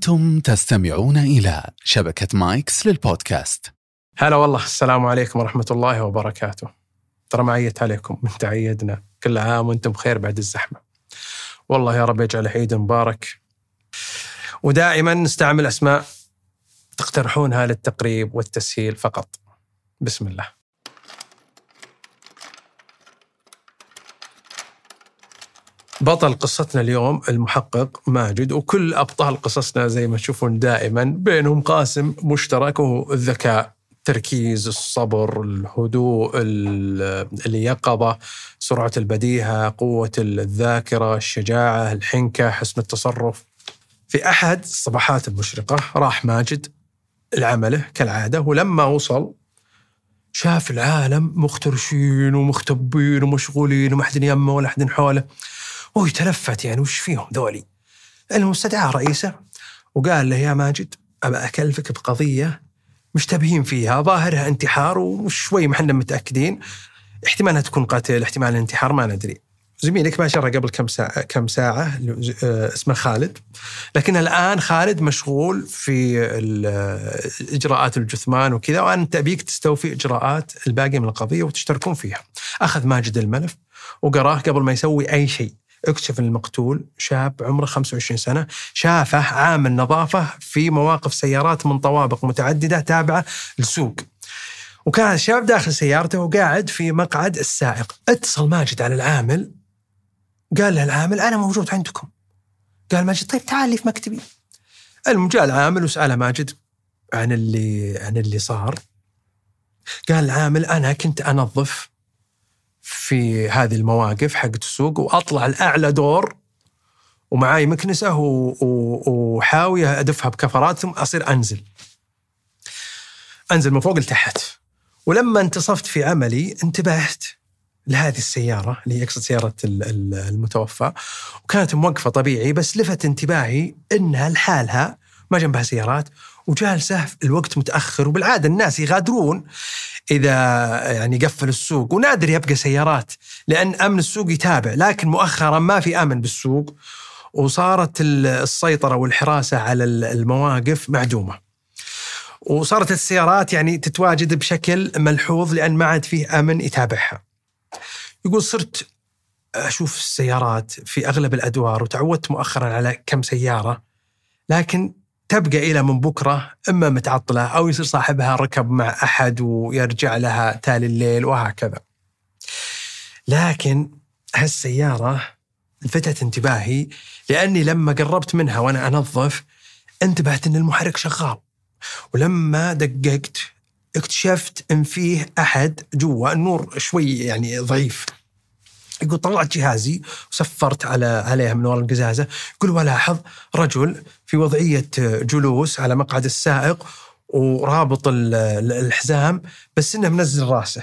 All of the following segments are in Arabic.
أنتم تستمعون إلى شبكة مايكس للبودكاست. هلا والله السلام عليكم ورحمة الله وبركاته. ترى ما عيت عليكم من تعيدنا. كل عام وأنتم بخير بعد الزحمة. والله يا رب يجعل عيد مبارك. ودائما نستعمل أسماء تقترحونها للتقريب والتسهيل فقط. بسم الله. بطل قصتنا اليوم المحقق ماجد وكل أبطال قصصنا زي ما تشوفون دائما بينهم قاسم مشترك وهو الذكاء التركيز الصبر الهدوء اليقظة سرعة البديهة قوة الذاكرة الشجاعة الحنكة حسن التصرف. في أحد الصباحات المشرقة راح ماجد لعمله كالعادة ولما وصل شاف العالم مخترشين ومختبين ومشغولين وما حد يمه ولا حد حوله. وهو يتلفت يعني وش فيهم ذولي؟ المهم استدعاه رئيسه وقال له يا ماجد أبى أكلفك بقضية مشتبهين فيها ظاهرها انتحار وشوي ما إحنا متأكدين. احتمالها تكون قتل احتمال انتحار ما ندري. زميلك باشرها قبل كم ساعة كم ساعة اسمه خالد. لكن الآن خالد مشغول في إجراءات الجثمان وكذا وأنت أبيك تستوفي إجراءات الباقي من القضية وتشتركون فيها. أخذ ماجد الملف وقراه قبل ما يسوي أي شيء. اكتشف المقتول شاب عمره 25 سنة شافه عامل نظافة في مواقف سيارات من طوابق متعددة تابعة للسوق. وكان الشاب داخل سيارته وقاعد في مقعد السائق. اتصل ماجد على العامل. قال له العامل أنا موجود عندكم. قال ماجد طيب تعال لي في مكتبي. المهم جاء العامل وسأله ماجد عن اللي عن اللي صار. قال العامل أنا كنت أنظف في هذه المواقف حقت السوق وأطلع لأعلى دور ومعاي مكنسة وحاوية أدفها بكفرات ثم أصير أنزل. أنزل من فوق لتحت. ولما انتصفت في عملي انتبهت لهذه السيارة اللي هي يقصد سيارة المتوفى وكانت موقفة طبيعي بس لفت انتباهي إنها لحالها ما جنبها سيارات وجالسة الوقت متأخر وبالعادة الناس يغادرون إذا يعني قفل السوق ونادر يبقى سيارات لأن أمن السوق يتابع لكن مؤخرا ما في أمن بالسوق وصارت السيطرة والحراسة على المواقف معدومة. وصارت السيارات يعني تتواجد بشكل ملحوظ لأن ما عاد فيه أمن يتابعها. يقول صرت أشوف السيارات في أغلب الأدوار وتعودت مؤخرا على كم سيارة لكن تبقى إلى من بكرة إما متعطلة أو يصير صاحبها ركب مع أحد ويرجع لها تالي الليل وهكذا. لكن هالسيارة لفتت انتباهي لأني لما قربت منها وأنا أنظف انتبهت أن المحرك شغال. ولما دققت اكتشفت إن فيه أحد جوا النور شوي يعني ضعيف. يقول طلعت جهازي وسفرت على عليها من وراء القزازة. يقول ولاحظ رجل في وضعية جلوس على مقعد السائق ورابط الحزام بس إنه منزل راسه.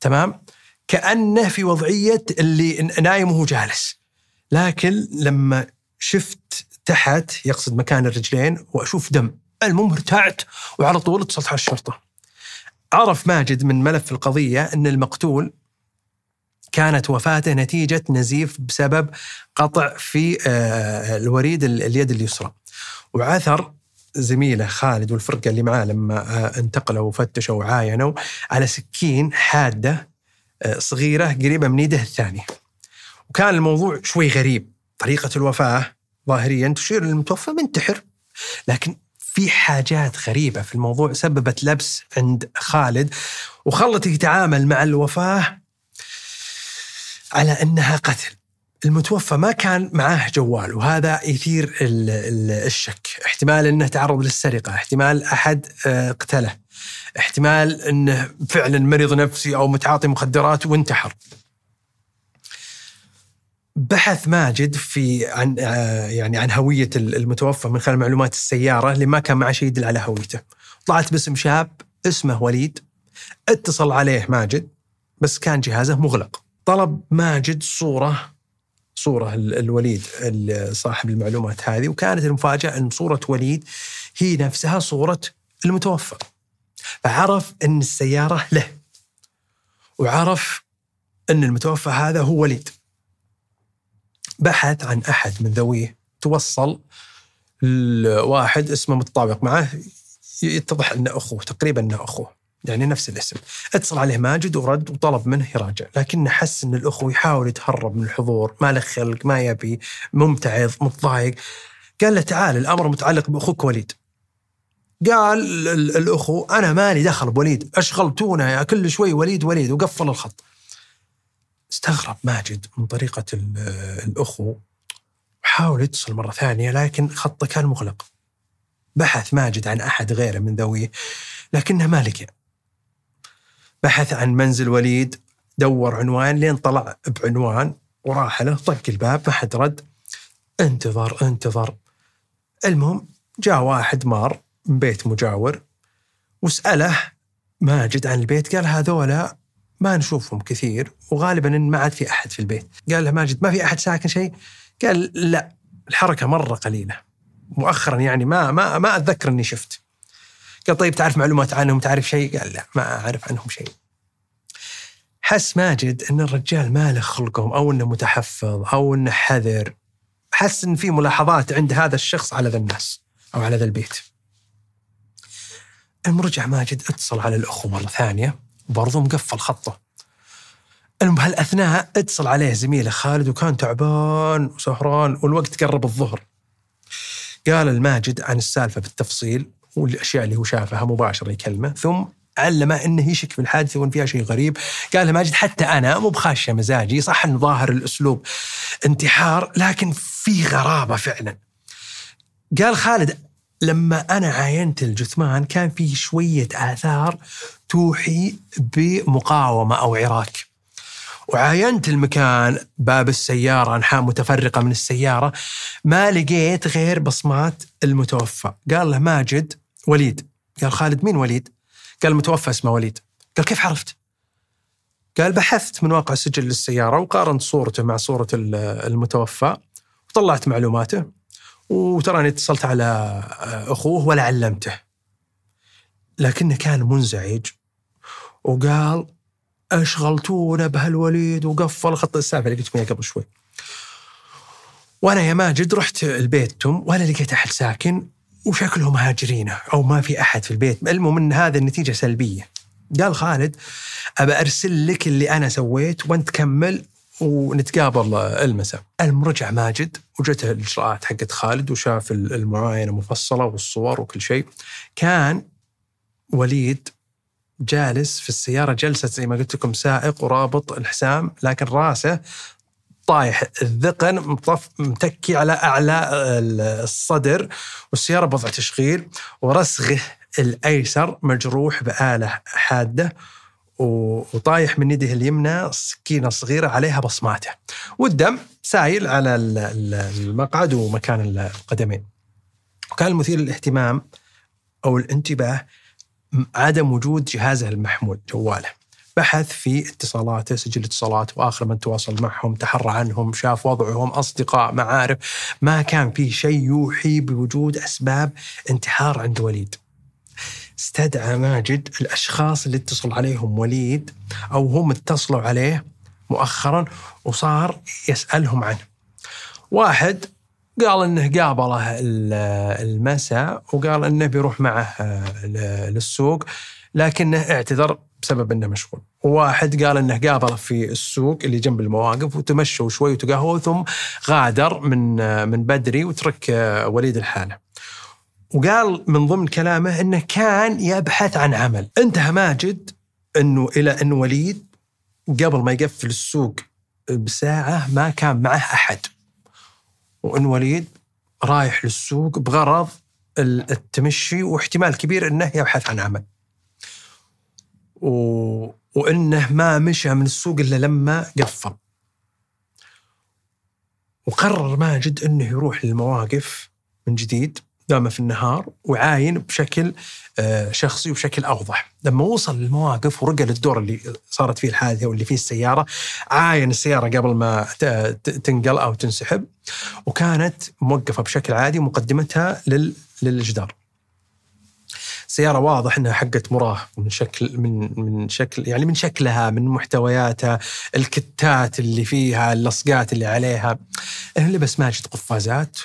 تمام؟ كأنه في وضعية اللي نايم وهو جالس. لكن لما شفت تحت يقصد مكان الرجلين وأشوف دم. المهم ارتعت وعلى طول اتصلت على الشرطة. عرف ماجد من ملف القضية إن المقتول كانت وفاته نتيجة نزيف بسبب قطع في آه، الوريد اليد اليسرى. وعثر زميله خالد والفرقة اللي معاه لما آه، انتقلوا وفتشوا وعاينوا على سكين حادة آه، صغيرة قريبة من يده الثانية. وكان الموضوع شوي غريب. طريقة الوفاة ظاهريا تشير للمتوفى منتحر لكن في حاجات غريبة في الموضوع سببت لبس عند خالد وخلته يتعامل مع الوفاة على أنها قتل. المتوفى ما كان معاه جوال وهذا يثير الشك. احتمال أنه تعرض للسرقة احتمال أحد آه، قتله. احتمال أنه فعلا مريض نفسي أو متعاطي مخدرات وانتحر. بحث ماجد في عن آه، يعني عن هوية المتوفى من خلال معلومات السيارة اللي ما كان معه شيء يدل على هويته. طلعت باسم شاب اسمه وليد. اتصل عليه ماجد بس كان جهازه مغلق. طلب ماجد صورة صورة الوليد صاحب المعلومات هذه وكانت المفاجأة أن صورة وليد هي نفسها صورة المتوفى. فعرف أن السيارة له وعرف أن المتوفى هذا هو وليد. بحث عن أحد من ذويه توصل الواحد اسمه متطابق معه يتضح انه أخوه تقريبا انه أخوه. يعني نفس الاسم. اتصل عليه ماجد ورد وطلب منه يراجع لكنه حس إن الأخو يحاول يتهرب من الحضور ما له خلق ما يبي ممتعض متضايق. قال له تعال الأمر متعلق بأخوك وليد. قال الأخو أنا مالي دخل بوليد أشغلتونا يا كل شوي وليد وليد وقفل الخط. استغرب ماجد من طريقة الأخو حاول يتصل مرة ثانية لكن خطه كان مغلق. بحث ماجد عن أحد غيره من ذويه لكنه ما لقى بحث عن منزل وليد دور عنوان لين طلع بعنوان وراح له طق الباب ما حد رد انتظر انتظر. المهم جاء واحد مار من بيت مجاور وسأله ماجد عن البيت؟ قال هذولا ما نشوفهم كثير وغالبا ما عاد في أحد في البيت. قال له ماجد ما في أحد ساكن شيء؟ قال لا الحركة مرة قليلة. مؤخرا يعني ما ما ما أتذكر إني شفت. قال طيب تعرف معلومات عنهم تعرف شيء؟ قال لا ما أعرف عنهم شيء. حس ماجد إن الرجال ما له خلقهم أو إنه متحفظ أو إنه حذر. حس إن في ملاحظات عند هذا الشخص على ذا الناس أو على ذا البيت. المهم رجع ماجد اتصل على الاخو مرة ثانية برضو مقفل خطه. المهم بهالاثناء اتصل عليه زميله خالد وكان تعبان وسهران والوقت قرب الظهر. قال الماجد عن السالفة بالتفصيل والأشياء اللي هو شافها مباشرة يكلمه ثم علمه إنه يشك في الحادثة وإن فيها شيء غريب. قال له ماجد حتى أنا مو بخاشة مزاجي صح انه ظاهر الأسلوب انتحار لكن في غرابة فعلا. قال خالد لما أنا عاينت الجثمان كان فيه شوية آثار توحي بمقاومة أو عراك. وعاينت المكان باب السيارة أنحاء متفرقة من السيارة. ما لقيت غير بصمات المتوفى. قال له ماجد وليد. قال خالد مين وليد؟ قال المتوفى اسمه وليد. قال كيف عرفت؟ قال بحثت من واقع سجل للسيارة وقارنت صورته مع صورة المتوفى وطلعت معلوماته. وتراني اتصلت على أخوه ولا علمته. لكنه كان منزعج. وقال أشغلتونا بهالوليد وقفل خط السالفة اللي قلت قبل شوي. وأنا يا ماجد رحت لبيتهم ولا لقيت أحد ساكن وشكلهم مهاجرين أو ما في أحد في البيت، المهم إن هذا النتيجة سلبية. قال خالد أبى أرسل لك اللي أنا سويت وأنت كمل ونتقابل المساء. المهم رجع ماجد وجته الإجراءات حقت خالد وشاف المعاينة مفصلة والصور وكل شيء. كان وليد جالس في السيارة جلسة زي ما قلت لكم سائق ورابط الحسام لكن رأسه طايح الذقن مطف متكي على أعلى الصدر والسيارة بوضع تشغيل ورسغه الأيسر مجروح بآلة حادة وطايح من يده اليمنى سكينة صغيرة عليها بصماته. والدم سايل على المقعد ومكان القدمين. وكان المثير للاهتمام أو الانتباه عدم وجود جهازه المحمول جواله. بحث في اتصالاته سجل اتصالات وآخر من تواصل معهم تحرى عنهم شاف وضعهم أصدقاء معارف. ما كان في شيء يوحي بوجود أسباب انتحار عند وليد. استدعى ماجد الأشخاص اللي اتصل عليهم وليد أو هم اتصلوا عليه مؤخرا وصار يسألهم عنه. واحد قال إنه قابله المساء وقال إنه بيروح معه آه، للسوق لكنه اعتذر بسبب إنه مشغول. وواحد قال إنه قابله في السوق اللي جنب المواقف وتمشوا شوي وتقهووا ثم غادر من آه، من بدري وترك آه، وليد الحالة. وقال من ضمن كلامه إنه كان يبحث عن عمل، انتهى ماجد إنه إلى إن وليد قبل ما يقفل السوق بساعة ما كان معه أحد. وإن وليد رايح للسوق بغرض التمشي واحتمال كبير إنه يبحث عن عمل. و... وإنه ما مشى من السوق إلا لما قفل. وقرر ماجد إنه يروح للمواقف من جديد دام في النهار وعاين بشكل آه، شخصي وبشكل أوضح. لما وصل للمواقف ورقى للدور اللي صارت فيه الحادثة واللي فيه السيارة عاين السيارة قبل ما تنقل أو تنسحب وكانت موقفة بشكل عادي مقدمتها للجدار سيارة واضح إنها حقت مراه من شكل من من شكل يعني من شكلها من محتوياتها الكتات اللي فيها اللصقات اللي عليها. لبس ماجد قفازات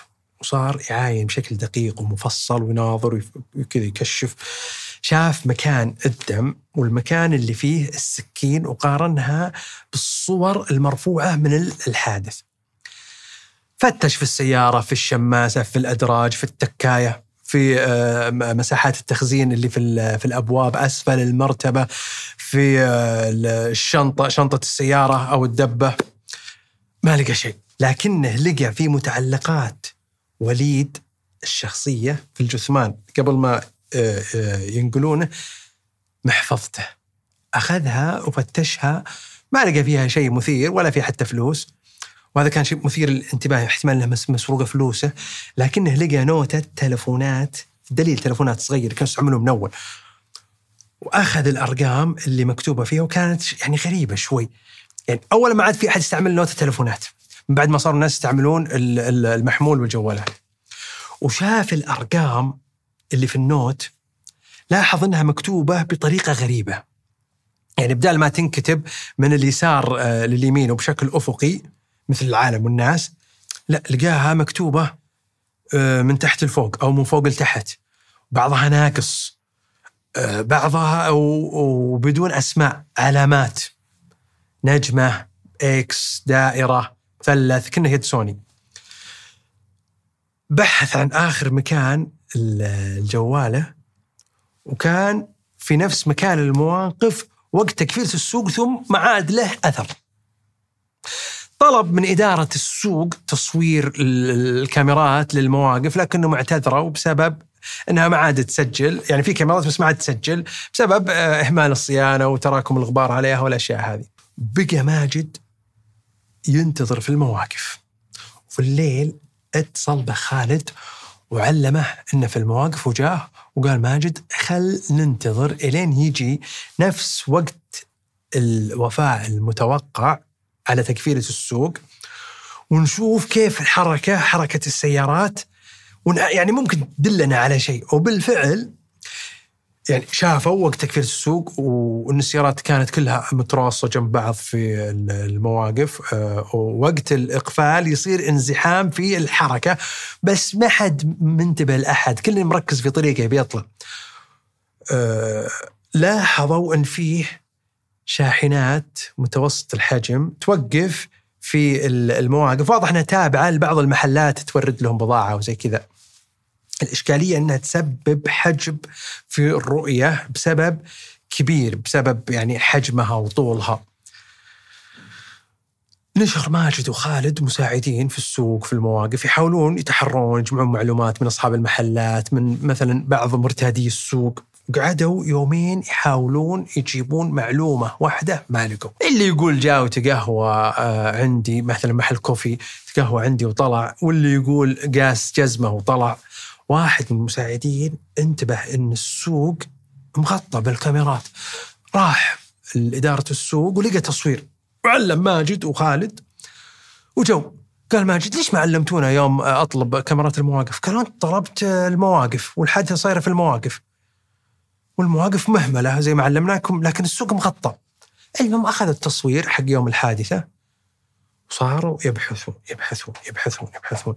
وصار يعاين بشكل دقيق ومفصل ويناظر وكذا يكشف. شاف مكان الدم والمكان اللي فيه السكين وقارنها بالصور المرفوعة من الحادث. فتش في السيارة في الشماسة في الأدراج في التكاية في آه، مساحات التخزين اللي في في الأبواب أسفل المرتبة في آه، الشنطة شنطة السيارة أو الدبة. ما لقى شيء لكنه لقى في متعلقات وليد الشخصية في الجثمان. قبل ما آه، ينقلونه محفظته. أخذها وفتشها. ما لقى فيها شيء مثير ولا في حتى فلوس. وهذا كان شيء مثير للانتباه احتمال إنها مسروقة فلوسه. لكنه لقى نوتة تلفونات دليل تلفونات صغير كان يستعملهم من أول. وأخذ الأرقام اللي مكتوبة فيها وكانت يعني غريبة شوي. يعني اولا ما عاد في أحد يستعمل نوتة تلفونات. من بعد ما صاروا الناس يستعملون المحمول والجوالات وشاف الأرقام اللي في النوت لاحظ إنها مكتوبة بطريقة غريبة. يعني بدال ما تنكتب من اليسار آه، لليمين وبشكل أفقي مثل العالم والناس لا لقاها مكتوبة آه، من تحت لفوق أو من فوق لتحت. بعضها ناقص آه، بعضها وبدون أسماء علامات. نجمة إكس دائرة. مثلث كأنه يد سوني. بحث عن آخر مكان الجوالة وكان في نفس مكان المواقف وقت تكفيرة السوق ثم ما عاد له أثر. طلب من إدارة السوق تصوير الكاميرات للمواقف لكنه معتذروا بسبب إنها ما عادت تسجل. يعني في كاميرات بس ما عادت تسجل بسبب آه، إهمال الصيانة وتراكم الغبار عليها والأشياء هذه. بقى ماجد ينتظر في المواقف. وفي الليل اتصل به خالد وعلمه انه في المواقف وجاه وقال ماجد خل ننتظر إلين يجي نفس وقت الوفاء المتوقع على تكفيرة السوق ونشوف كيف الحركة حركة السيارات يعني ممكن تدلنا على شيء وبالفعل يعني شافوا وقت تكفير السوق وان السيارات كانت كلها متراصة جنب بعض في المواقف. آه، ووقت الإقفال يصير انزحام في الحركة بس ما حد منتبه لأحد كل مركز في طريقه بيطلع آه، لاحظوا أن فيه شاحنات متوسط الحجم توقف في المواقف. واضح إنها تابعة لبعض المحلات تورد لهم بضاعة وزي كذا. الإشكالية إنها تسبب حجب في الرؤية بسبب كبير بسبب يعني حجمها وطولها. نشر ماجد وخالد مساعدين في السوق في المواقف يحاولون يتحرون يجمعون معلومات من أصحاب المحلات من مثلا بعض مرتادي السوق. قعدوا يومين يحاولون يجيبون معلومة واحدة ما لقوا. اللي يقول جاء وتقهوى آه، عندي مثلا محل كوفي تقهوى عندي وطلع واللي يقول قاس جزمة وطلع واحد من المساعدين انتبه إن السوق مغطى بالكاميرات راح لإدارة السوق ولقى تصوير وعلم ماجد وخالد وجو قال ماجد ليش ما علمتونا يوم أطلب كاميرات المواقف؟ قالوا أنت طلبت المواقف والحادثة صايرة في المواقف. والمواقف مهملة زي ما علمناكم لكن السوق مغطى. المهم أخذ التصوير حق يوم الحادثة وصاروا يبحثون يبحثون يبحثون يبحثون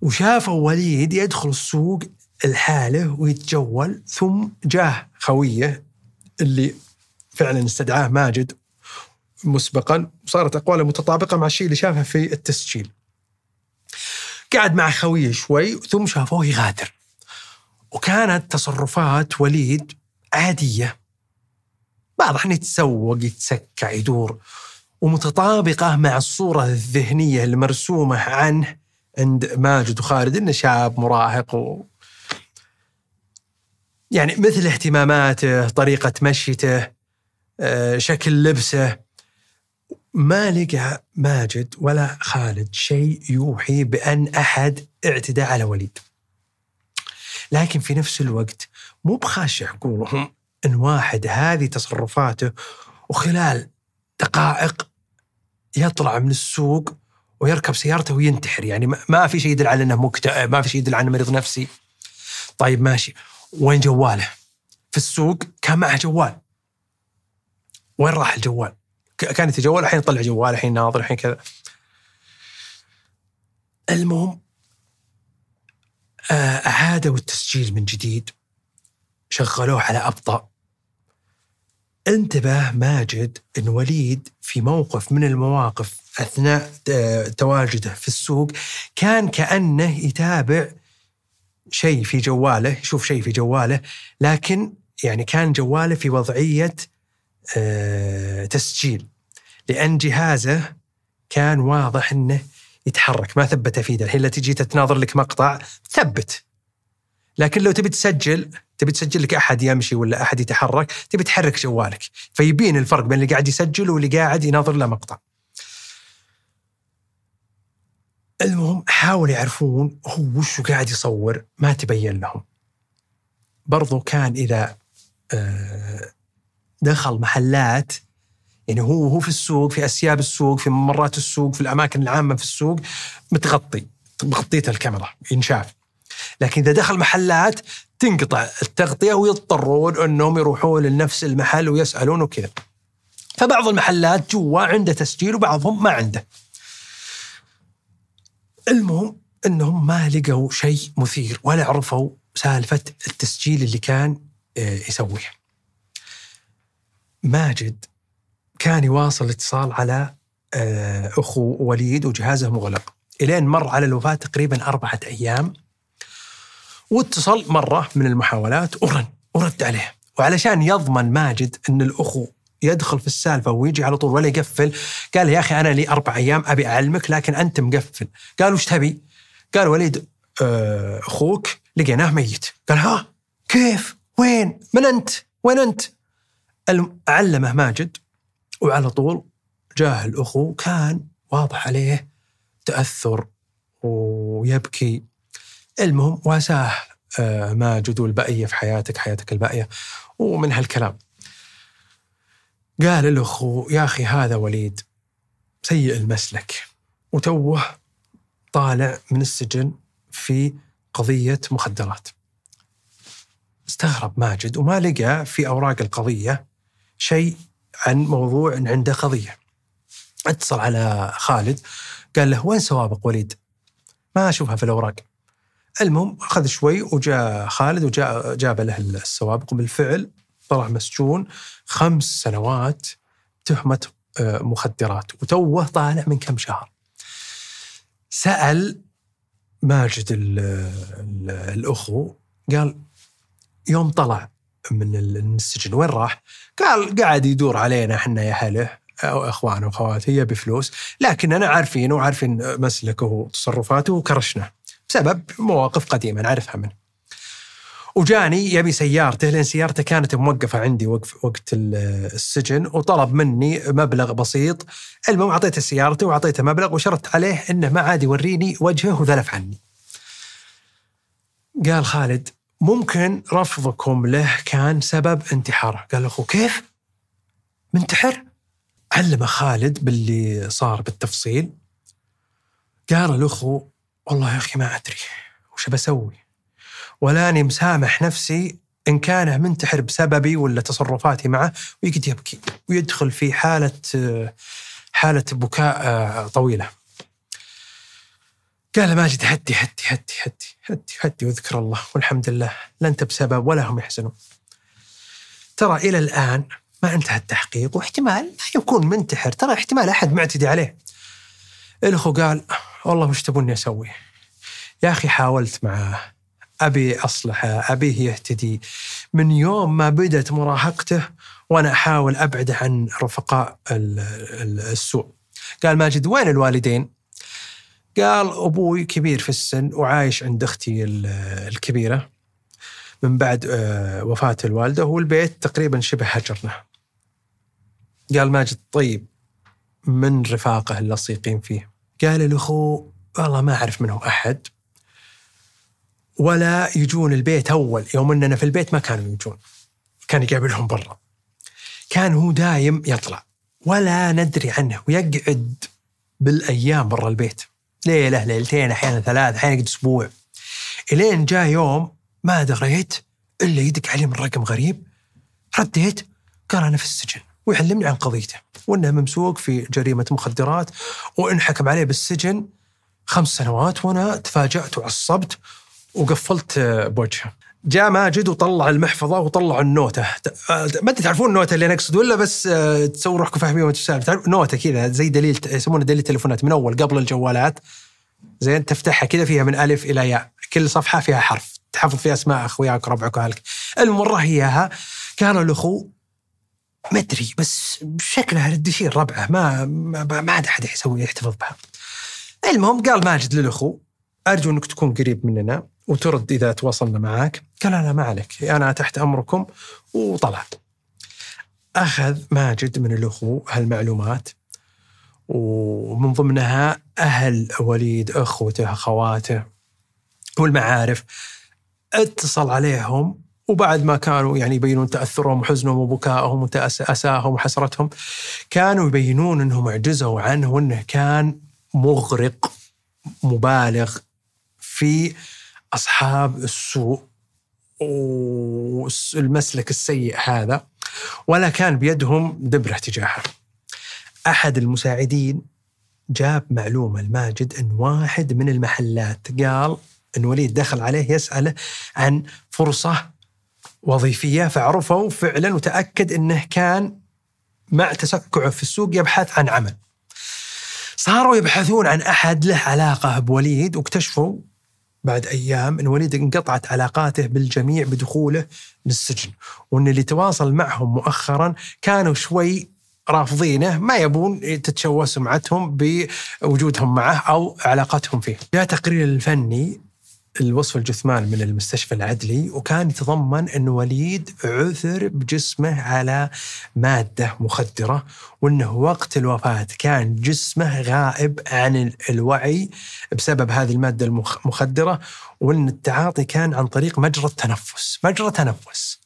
وشافوا وليد يدخل السوق الحالة ويتجول ثم جاه خويه اللي فعلا استدعاه ماجد مسبقا وصارت أقواله متطابقة مع الشيء اللي شافه في التسجيل. قعد مع خويه شوي ثم شافوه يغادر. وكانت تصرفات وليد عادية واضح انه يتسوق يتسكع يدور ومتطابقة مع الصورة الذهنية المرسومة عنه. عند ماجد وخالد إنه شاب مراهق و يعني مثل اهتماماته طريقة مشيته آه، شكل لبسه. ما لقى ماجد ولا خالد شيء يوحي بأن أحد اعتدى على وليد. لكن في نفس الوقت مو بخاشع عقولهم إن واحد هذه تصرفاته وخلال دقائق يطلع من السوق ويركب سيارته وينتحر. يعني ما في شيء يدل على إنه مكتئب ما في شيء يدل على إنه مريض نفسي. طيب ماشي. وين جواله؟ في السوق كان معه جوال. وين راح الجوال؟ كان يتجول الحين يطلع جوال الحين ناظر الحين كذا. المهم آه، أعادوا التسجيل من جديد. شغلوه على أبطأ. انتبه ماجد أن وليد في موقف من المواقف أثناء آه، تواجده في السوق. كان كأنه يتابع شيء في جواله يشوف شيء في جواله لكن يعني كان جواله في وضعية آه، تسجيل. لأن جهازه كان واضح أنه يتحرك ما ثبت في الحين لا تجي تناظر لك مقطع ثبت. لكن لو تبي تسجل تبي تسجل لك أحد يمشي ولا أحد يتحرك تبي تحرك جوالك. فيبين الفرق بين اللي قاعد يسجل واللي قاعد يناظر له مقطع. المهم حاولوا يعرفون هو وش قاعد يصور ما تبين لهم. برضو كان إذا آه، دخل محلات يعني هو هو في السوق في أسياب السوق في ممرات السوق في الأماكن العامة في السوق متغطي مغطيته الكاميرا ينشاف لكن إذا دخل محلات تنقطع التغطية ويضطرون أنهم يروحون لنفس المحل ويسألون وكذا. فبعض المحلات جوا عنده تسجيل وبعضهم ما عنده. المهم أنهم ما لقوا شيء مثير ولا عرفوا سالفة التسجيل اللي كان آه، يسويه. ماجد كان يواصل الاتصال على آه، أخو وليد وجهازه مغلق إلين مر على الوفاة تقريبا أربعة أيام. واتصل مرة من المحاولات ورن ورد عليه وعلشان يضمن ماجد إن الأخو يدخل في السالفة ويجي على طول ولا يقفل قال يا أخي أنا لي أربع أيام أبي أعلمك لكن أنت مقفل قال وش تبي؟ قال وليد آه، أخوك لقيناه ميت قال ها كيف؟ وين؟ من أنت؟ وين أنت؟ علمه ماجد وعلى طول جاه الأخو كان واضح عليه تأثر ويبكي المهم وأساه آه، ماجد والبقيه في حياتك حياتك الباقية. ومن هالكلام قال الأخو يا أخي هذا وليد سيء المسلك. وتوه طالع من السجن في قضية مخدرات. استغرب ماجد وما لقى في أوراق القضية شيء عن موضوع إن عنده قضية. اتصل على خالد قال له وين سوابق وليد؟ ما أشوفها في الأوراق. المهم أخذ شوي وجاء خالد وجاء جاب له السوابق وبالفعل طلع مسجون. خمس سنوات تهمة آه، مخدرات. وتوه طالع من كم شهر. سأل ماجد ال ال الأخو قال يوم طلع من السجن وين راح؟ قال قاعد يدور علينا إحنا يا اهله أو إخوانه واخواته يبي بفلوس لكننا عارفينه وعارفين مسلكه وتصرفاته وكرشناه. بسبب مواقف قديمة نعرفها منه. وجاني يبي سيارته لأن سيارته كانت موقفة عندي وقت السجن وطلب مني مبلغ بسيط المهم أعطيته سيارته وأعطيته مبلغ وشرطت عليه إنه ما عاد يوريني وجهه وذلف عني. قال خالد ممكن رفضكم له كان سبب انتحاره، قال له كيف؟ منتحر؟ علم خالد باللي صار بالتفصيل قال الاخو والله يا أخي ما أدري وش بسوي؟ ولاني مسامح نفسي إن كان منتحر بسببي ولا تصرفاتي معه ويقعد يبكي ويدخل في حالة حالة بكاء آه، طويلة. قال ماجد هدي هدي هدي هدي هدي هدي واذكر الله والحمد لله لا انت بسبب ولا هم يحزنون. ترى إلى الآن ما انتهى التحقيق واحتمال ما يكون منتحر ترى احتمال أحد معتدي عليه. الأخو قال والله وش تبوني أسوي؟ يا أخي حاولت معاه أبي اصلحه، ابيه يهتدي. من يوم ما بدأت مراهقته وأنا أحاول ابعده عن رفقاء السوء. قال ماجد وين الوالدين؟ قال أبوي كبير في السن وعايش عند أختي الكبيرة من بعد آه، وفاة الوالدة والبيت تقريبا شبه هجرنا. قال ماجد طيب من رفاقه اللصيقين فيه؟ قال الاخو والله ما أعرف منهم أحد. ولا يجون البيت أول يوم إننا في البيت ما كانوا يجون كان يقابلهم برا. كان هو دايم يطلع ولا ندري عنه ويقعد بالأيام برا البيت. ليلة ليلتين أحيانا ثلاث أحيانا يقعد أسبوع. إلين جاء يوم ما دريت إلا يدق علي من رقم غريب رديت قال أنا في السجن. ويعلمني عن قضيته وأنه ممسوك في جريمة مخدرات وانحكم عليه بالسجن خمس سنوات وأنا تفاجأت وعصبت وقفلت بوجهه. جاء ماجد وطلع المحفظة وطلع النوتة. ما أدري تعرفون النوتة اللي أنا أقصد ولا بس آه، تسوون روحكم فاهمين تعرف نوتة كذا زي دليل يسمونه دليل تليفونات من أول قبل الجوالات. زين تفتحها كذا فيها من ألف إلى ياء. كل صفحة فيها حرف. تحفظ فيها أسماء أخوياك وربعك واهلك المره اياها كان الأخو ما أدري بس شكلها ردشين ربعه ما ما, عاد أحد يسوي يحتفظ بها. المهم قال ماجد للأخو أرجو أنك تكون قريب مننا وترد إذا تواصلنا معك قال لا ما عليك أنا تحت أمركم وطلع. أخذ ماجد من الأخو هالمعلومات ومن ضمنها أهل وليد أخوته أخواته والمعارف اتصل عليهم وبعد ما كانوا يعني يبينون تأثرهم وحزنهم وبكائهم واساهم وحسرتهم كانوا يبينون إنهم عجزوا عنه وإنه كان مغرق مبالغ في أصحاب السوء والمسلك السيء هذا ولا كان بيدهم دبره تجاهه. أحد المساعدين جاب معلومة لماجد إن واحد من المحلات قال إن وليد دخل عليه يسأله عن فرصة وظيفية فعرفوا فعلا وتأكد إنه كان مع تسكعه في السوق يبحث عن عمل. صاروا يبحثون عن أحد له علاقة بوليد واكتشفوا بعد أيام إن وليد انقطعت علاقاته بالجميع بدخوله للسجن وإن اللي تواصل معهم مؤخرا كانوا شوي رافضينه ما يبون تتشوه سمعتهم بوجودهم معه أو علاقتهم فيه. جاء تقرير الفني الوصف الجثمان من المستشفى العدلي وكان يتضمن أن وليد عثر بجسمه على مادة مخدرة وأنه وقت الوفاة كان جسمه غائب عن الوعي بسبب هذه المادة المخدرة وأن التعاطي كان عن طريق مجرى التنفس. مجرى تنفس.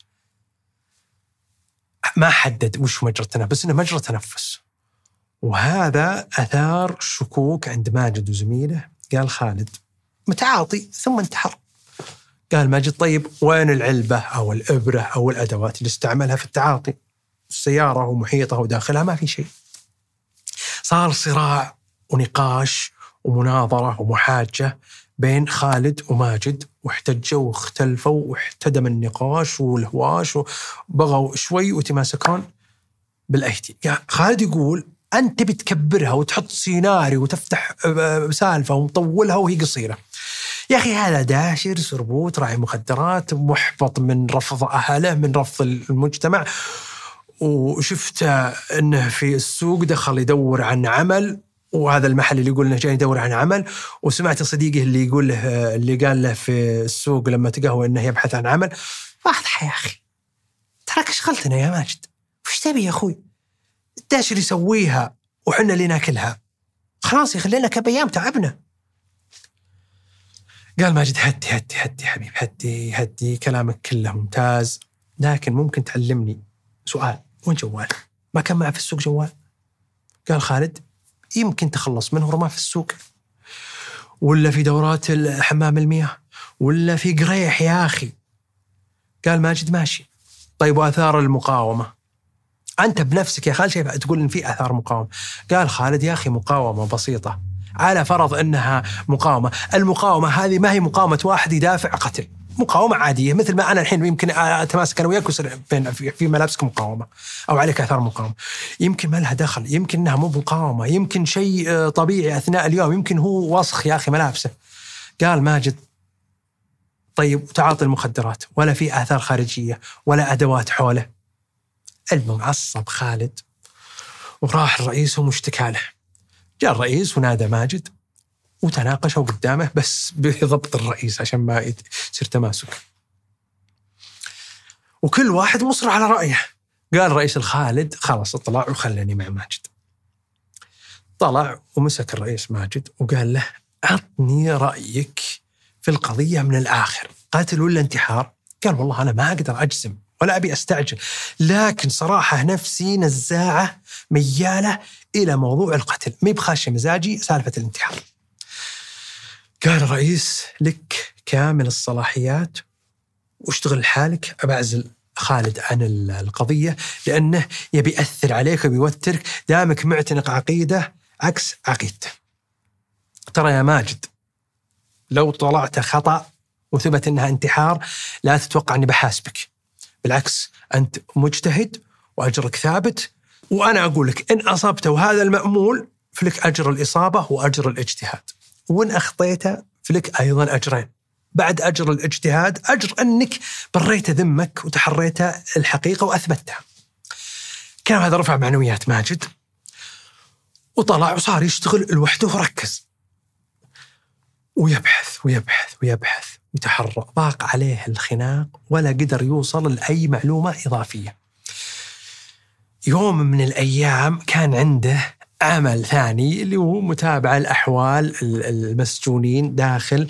ما حدد وش مجرى التنفس بس إنه مجرى تنفس. وهذا أثار شكوك عند ماجد وزميله. قال خالد متعاطي ثم انتحر. قال ماجد طيب وين العلبة أو الإبرة أو الأدوات اللي استعملها في التعاطي؟ السيارة ومحيطها وداخلها ما في شيء. صار صراع ونقاش ومناظرة ومحاجة بين خالد وماجد واحتجوا واختلفوا واحتدم النقاش والهواش وبغوا شوي وتماسكون بالأيدي. يعني خالد يقول أنت تبي تكبرها وتحط سيناريو وتفتح آه، سالفة ومطولها وهي قصيرة. يا أخي هذا داشر سربوت راعي مخدرات محبط من رفض أهله من رفض المجتمع. وشفت إنه في السوق دخل يدور عن عمل وهذا المحل اللي يقول إنه جاي يدور عن عمل. وسمعت صديقه اللي يقول له اللي قال له في السوق لما تقهوى إنه يبحث عن عمل. واضحه يا أخي تراك شغلتنا يا ماجد وش تبي يا أخوي؟ الداشر يسويها وحنا اللي ناكلها. خلاص يخلينا كبيام تعبنا. قال ماجد هدي هدي هدي حبيب هدي هدي كلامك كله ممتاز لكن ممكن تعلمني سؤال وين جوال؟ ما كان معه في السوق جوال؟ قال خالد يمكن تخلص منه ورماه في السوق. ولا في دورات حمام المياه ولا في قريح يا أخي. قال ماجد ماشي. طيب وآثار المقاومة؟ أنت بنفسك يا خالد شايف تقول إن في آثار مقاومة. قال خالد يا أخي مقاومة بسيطة. على فرض أنها مقاومة، المقاومة هذه ما هي مقاومة واحد يدافع قتل، مقاومة عادية مثل ما أنا الحين يمكن أتماسك أنا وياك في ملابسك مقاومة أو عليك آثار مقاومة. يمكن ما لها دخل، يمكن إنها مو مقاومه، يمكن شيء آه، طبيعي أثناء اليوم، يمكن هو وسخ يا أخي ملابسه. قال ماجد طيب تعاطي المخدرات ولا في آثار خارجية ولا أدوات حوله. المهم عصب خالد وراح الرئيس ومشتكى له. جاء الرئيس ونادى ماجد وتناقشوا قدامه بس بضبط الرئيس عشان ما يصير تماسك. وكل واحد مصر على رأيه. قال رئيس الخالد خلاص اطلع وخلني مع ماجد. طلع ومسك الرئيس ماجد وقال له عطني رأيك في القضية من الآخر. قاتل ولا انتحار؟ قال والله أنا ما أقدر أجزم. ولا أبي أستعجل. لكن صراحة نفسي نزاعة ميالة إلى موضوع القتل. ما بخاشه مزاجي سالفة الانتحار. قال الرئيس لك كامل الصلاحيات. واشتغل لحالك. أبعزل خالد عن القضية. لأنه يبي يأثر عليك وبيوترك دامك معتنق عقيدة عكس عقيدته. ترى يا ماجد لو طلعت خطأ وثبت إنها انتحار لا تتوقع إني بحاسبك. بالعكس أنت مجتهد وأجرك ثابت وأنا أقول لك إن أصبت وهذا المأمول فلك أجر الإصابة وأجر الاجتهاد. وإن أخطيت فلك أيضا أجرين. بعد أجر الاجتهاد أجر أنك بريت ذمك وتحريت الحقيقة وأثبتها. كان هذا رفع معنويات ماجد وطلع وصار يشتغل لوحده وركز ويبحث ويبحث ويبحث ويتحرى ضاق عليه الخناق ولا قدر يوصل لأي معلومة إضافية. يوم من الأيام كان عنده عمل ثاني اللي هو متابعة الأحوال المسجونين داخل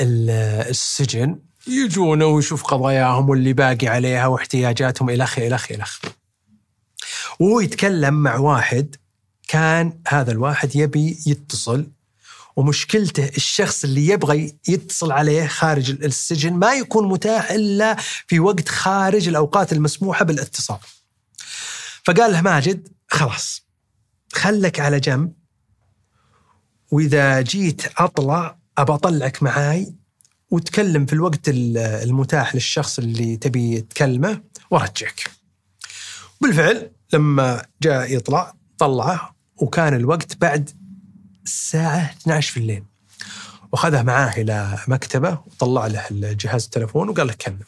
السجن. يجونه ويشوف قضاياهم واللي باقي عليها واحتياجاتهم إلخ إلخ إلخ وهو يتكلم مع واحد كان هذا الواحد يبي يتصل ومشكلته الشخص اللي يبغى يتصل عليه خارج السجن ما يكون متاح إلا في وقت خارج الأوقات المسموحة بالاتصال. فقال له ماجد خلاص خلك على جنب وإذا جيت أطلع أبى أطلعك معاي وتكلم في الوقت المتاح للشخص اللي تبي تكلمه وأرجعك. بالفعل لما جاء يطلع طلعه وكان الوقت بعد الساعة 12 في الليل. وأخذه معاه إلى مكتبة وطلع له الجهاز التلفون وقال له كلم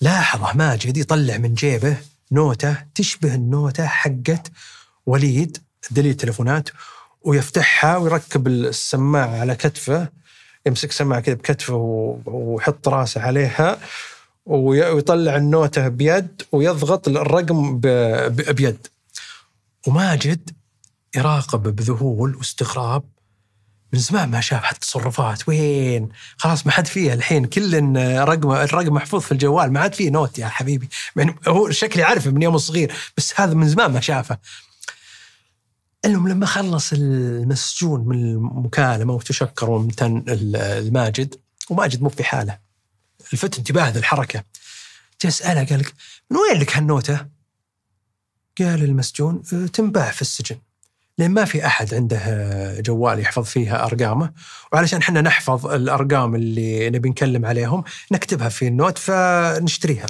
لاحظه ماجد يطلع من جيبه نوتة تشبه النوتة حقت وليد دليل التلفونات ويفتحها ويركب السماعة على كتفه يمسك سماعة كذا بكتفه ويحط راسه عليها ويطلع النوتة بيد ويضغط الرقم بيد. وماجد يراقب بذهول واستغراب. من زمان ما شاف هالتصرفات وين؟ خلاص ما حد فيها الحين. كل رقم الرقم محفوظ في الجوال. ما عاد فيه note يا حبيبي. يعني هو شكلي عارفه من يوم صغير بس هذا من زمان ما شافه. المهم لما خلص المسجون من المكالمة وتشكر وامتن الماجد وماجد مو في حاله. لفت انتباه ذا الحركة. تساله قال لك من وين لك هالنوتة؟ قال المسجون أه، تنباع في السجن. لأن ما في أحد عنده جوال يحفظ فيها أرقامه وعلشان إحنا نحفظ الأرقام اللي نبي نكلم عليهم نكتبها في النوت فنشتريها.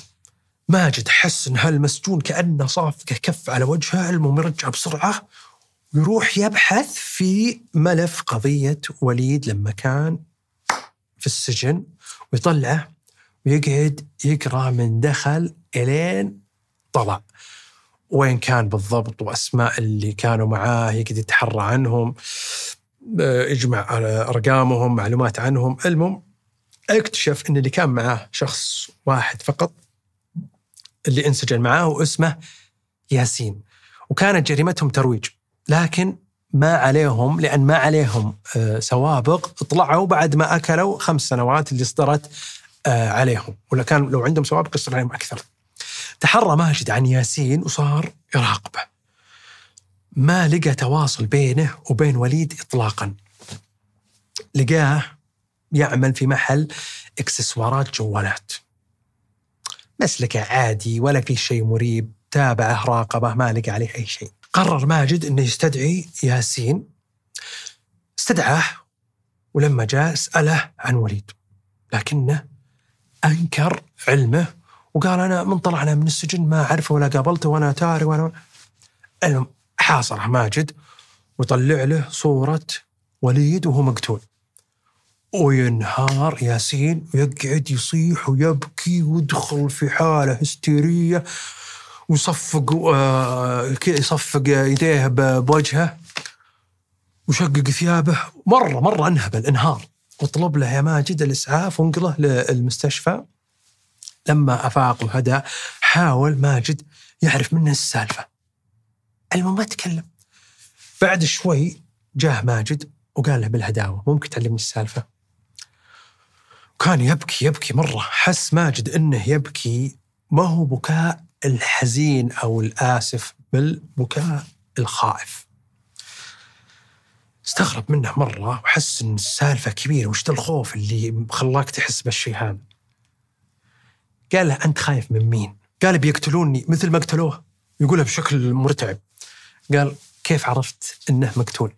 ماجد حس ان هالمسجون كأنه صاف كف على وجهه المهم يرجع بسرعة؟ ويروح يبحث في ملف قضية وليد لما كان في السجن ويطلعه ويقعد يقرأ من دخل إلين طلع. وين كان بالضبط وأسماء اللي كانوا معاه يقدر يتحرى عنهم آه، يجمع أرقامهم معلومات عنهم. المهم اكتشف إن اللي كان معاه شخص واحد فقط اللي انسجن معاه واسمه ياسين. وكانت جريمتهم ترويج لكن ما عليهم لأن ما عليهم آه، سوابق طلعوا بعد ما أكلوا خمس سنوات اللي صدرت آه، عليهم. ولا كان لو عندهم سوابق يصير عليهم أكثر. تحرى ماجد عن ياسين وصار يراقبه. ما لقى تواصل بينه وبين وليد اطلاقا. لقاه يعمل في محل إكسسوارات جوالات. مسلكه عادي ولا في شيء مريب تابعه راقبه ما لقى عليه أي شيء. قرر ماجد إنه يستدعي ياسين. استدعاه ولما جاء سأله عن وليد. لكنه أنكر علمه وقال أنا من طلعنا من السجن ما أعرفه ولا قابلته وأنا تاري وأنا المهم حاصره ماجد ويطلع له صورة وليد وهو مقتول. وينهار ياسين ويقعد يصيح ويبكي ويدخل في حالة هستيرية ويصفق آه يصفق يديه بوجهه وشقق ثيابه. مرة مرة انهبل انهار. وطلب له يا ماجد الإسعاف وانقله للمستشفى. لما أفاق وهدى حاول ماجد يعرف منه السالفة. المهم ما تكلم. بعد شوي جاه ماجد وقال له بالهداوة ممكن تعلمني السالفة؟ كان يبكي يبكي مرة. حس ماجد أنه يبكي. ما هو بكاء الحزين أو الآسف بل بكاء الخائف. استغرب منه مرة وحس أن السالفة كبيرة. وش الخوف اللي خلاك تحس بالشيء هذا؟ قال له أنت خايف من مين؟ قال بيقتلوني. مثل ما قتلوه. يقولها بشكل مرتعب. قال كيف عرفت أنه مقتول؟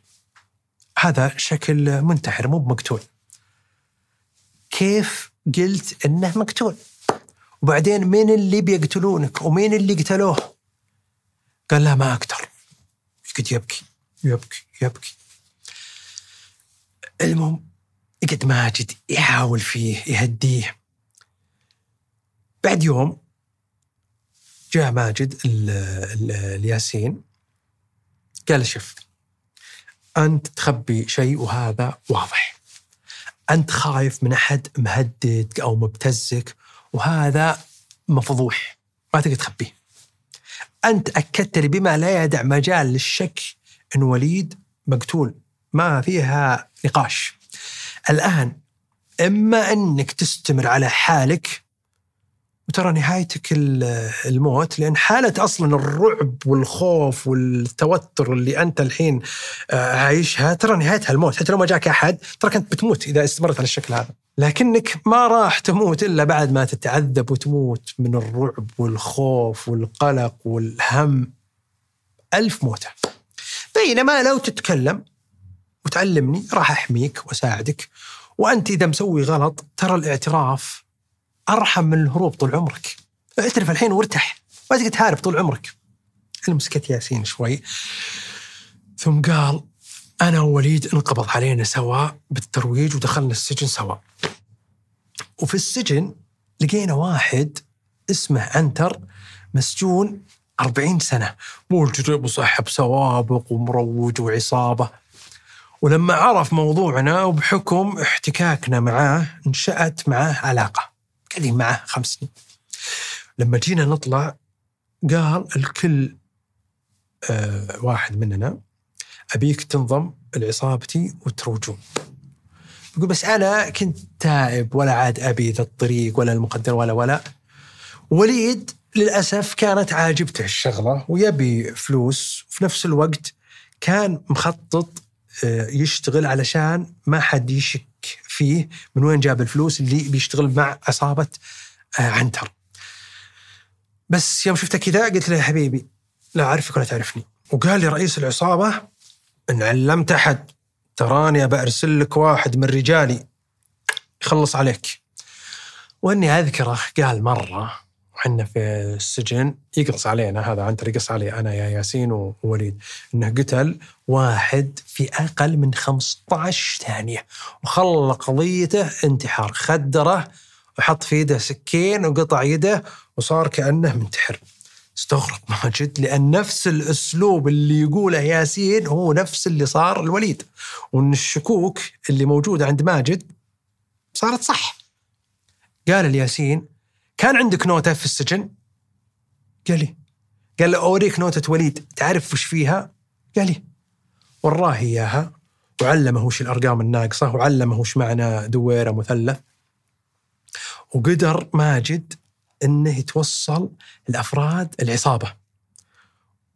هذا شكل منتحر مو بمقتول. كيف قلت إنه مقتول؟ وبعدين مين اللي بيقتلونك؟ ومين اللي قتلوه؟ قال لا ما أقدر يقعد يبكي؟ يبكي يبكي. المهم يقعد ماجد يحاول فيه يهديه. بعد يوم جاء ماجد ال ال الياسين قال شوف أنت تخبي شيء وهذا واضح. أنت خايف من أحد مهددك أو مبتزك وهذا مفضوح ما تقدر تخبيه. أنت أكدت لي بما لا يدع مجال للشك إن وليد مقتول ما فيها نقاش. الآن إما إنك تستمر على حالك وترى نهايتك الموت لأن حالة أصلا الرعب والخوف والتوتر اللي أنت الحين آه، عايشها ترى نهايتها الموت. حتى لو ما جاك أحد ترى كنت بتموت إذا استمرت على الشكل هذا. لكنك ما راح تموت إلا بعد ما تتعذب وتموت من الرعب والخوف والقلق والهم. ألف موتة. بينما لو تتكلم وتعلمني راح أحميك وأساعدك. وأنت إذا مسوي غلط ترى الاعتراف أرحم من الهروب طول عمرك. اعترف الحين وارتاح. ما تقدر تهارب طول عمرك. المسكت ياسين شوي. ثم قال أنا ووليد انقبض علينا سوا بالترويج ودخلنا السجن سوا وفي السجن لقينا واحد اسمه عنتر مسجون أربعين سنة. مجرم وصاحب سوابق ومروج وعصابة. ولما عرف موضوعنا وبحكم احتكاكنا معاه انشأت معاه علاقة. قاعدين معه خمس سنين. لما جينا نطلع قال الكل آه واحد مننا أبيك تنضم لعصابتي وتروجون. يقول بس أنا كنت تائب ولا عاد أبي ذا الطريق ولا المقدر ولا ولا. وليد للأسف كانت عاجبته الشغلة ويبي فلوس وفي نفس الوقت كان مخطط آه، يشتغل علشان ما حد يشك فيه من وين جاب الفلوس اللي بيشتغل مع عصابة آه، عنتر. بس يوم شفته كذا قلت له يا حبيبي لا أعرفك ولا تعرفني. وقال لي رئيس العصابة إن علمت أحد تراني أبى أرسل لك واحد من رجالي يخلص عليك. وإني أذكره قال مرة وحنا في السجن. يقص علينا هذا عنتر يقص علي أنا يا ياسين ووليد. إنه قتل واحد في أقل من 15 ثانية. وخلى قضيته انتحار. خدره وحط في يده سكين وقطع يده وصار كأنه منتحر. استغرب ماجد لأن نفس الأسلوب اللي يقوله ياسين هو نفس اللي صار الوليد وإن الشكوك اللي موجودة عند ماجد صارت صح. قال الياسين كان عندك نوتة في السجن؟ قال لي. قال له أوريك نوتة وليد تعرف وش فيها؟ قال لي. وراه إياها. وعلمه وش الأرقام الناقصة وعلمه وش معنى دويرة مثلث. وقدر ماجد إنه يتوصل لافراد العصابة.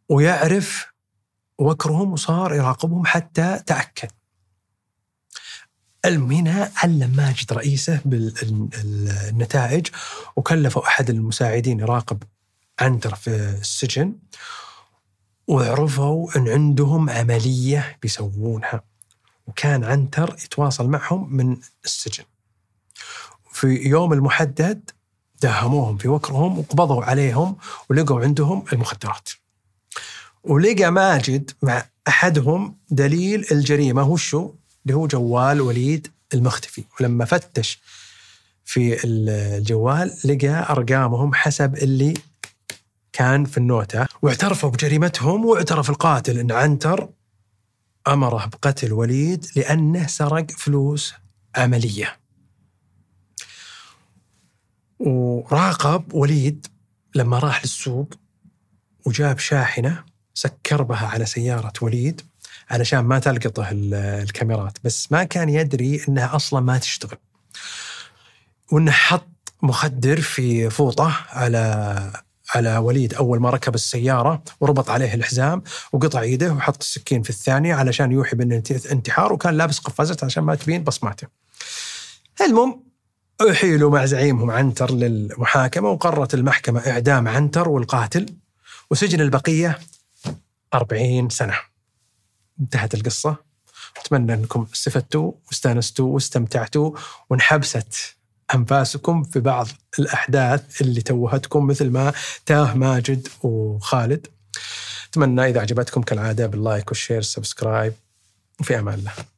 ويعرف وكرهم وصار يراقبهم حتى تأكد. هنا علم ماجد رئيسه بالنتائج وكلفوا أحد المساعدين يراقب عنتر في السجن وعرفوا إن عندهم عملية بيسوونها. وكان عنتر يتواصل معهم من السجن. في يوم المحدد داهموهم في وكرهم وقبضوا عليهم ولقوا عندهم المخدرات. ولقى ماجد مع أحدهم دليل الجريمة. وشو؟ اللي هو جوال وليد المختفي. ولما فتش في الجوال لقى أرقامهم حسب اللي كان في النوتة. واعترفوا بجريمتهم واعترف القاتل إن عنتر أمره بقتل وليد لأنه سرق فلوس عملية. وراقب وليد لما راح للسوق وجاب شاحنة سكر بها على سيارة وليد. علشان ما تلقطه الكاميرات بس ما كان يدري إنها أصلا ما تشتغل وإنه حط مخدر في فوطة على على وليد أول ما ركب السيارة وربط عليه الحزام وقطع يده وحط السكين في الثانية علشان يوحي بأنه انتحار وكان لابس قفازه عشان ما تبين بصماته. المهم أحيلوا مع زعيمهم عنتر للمحاكمة وقررت المحكمة إعدام عنتر والقاتل وسجن البقية 40 سنة. انتهت القصة أتمنى أنكم استفدتوا واستانستوا واستمتعتوا وانحبست أنفاسكم في بعض الأحداث اللي توهتكم مثل ما تاه ماجد وخالد. أتمنى إذا عجبتكم كالعادة بال like وال share وال subscribe وفي أمان الله.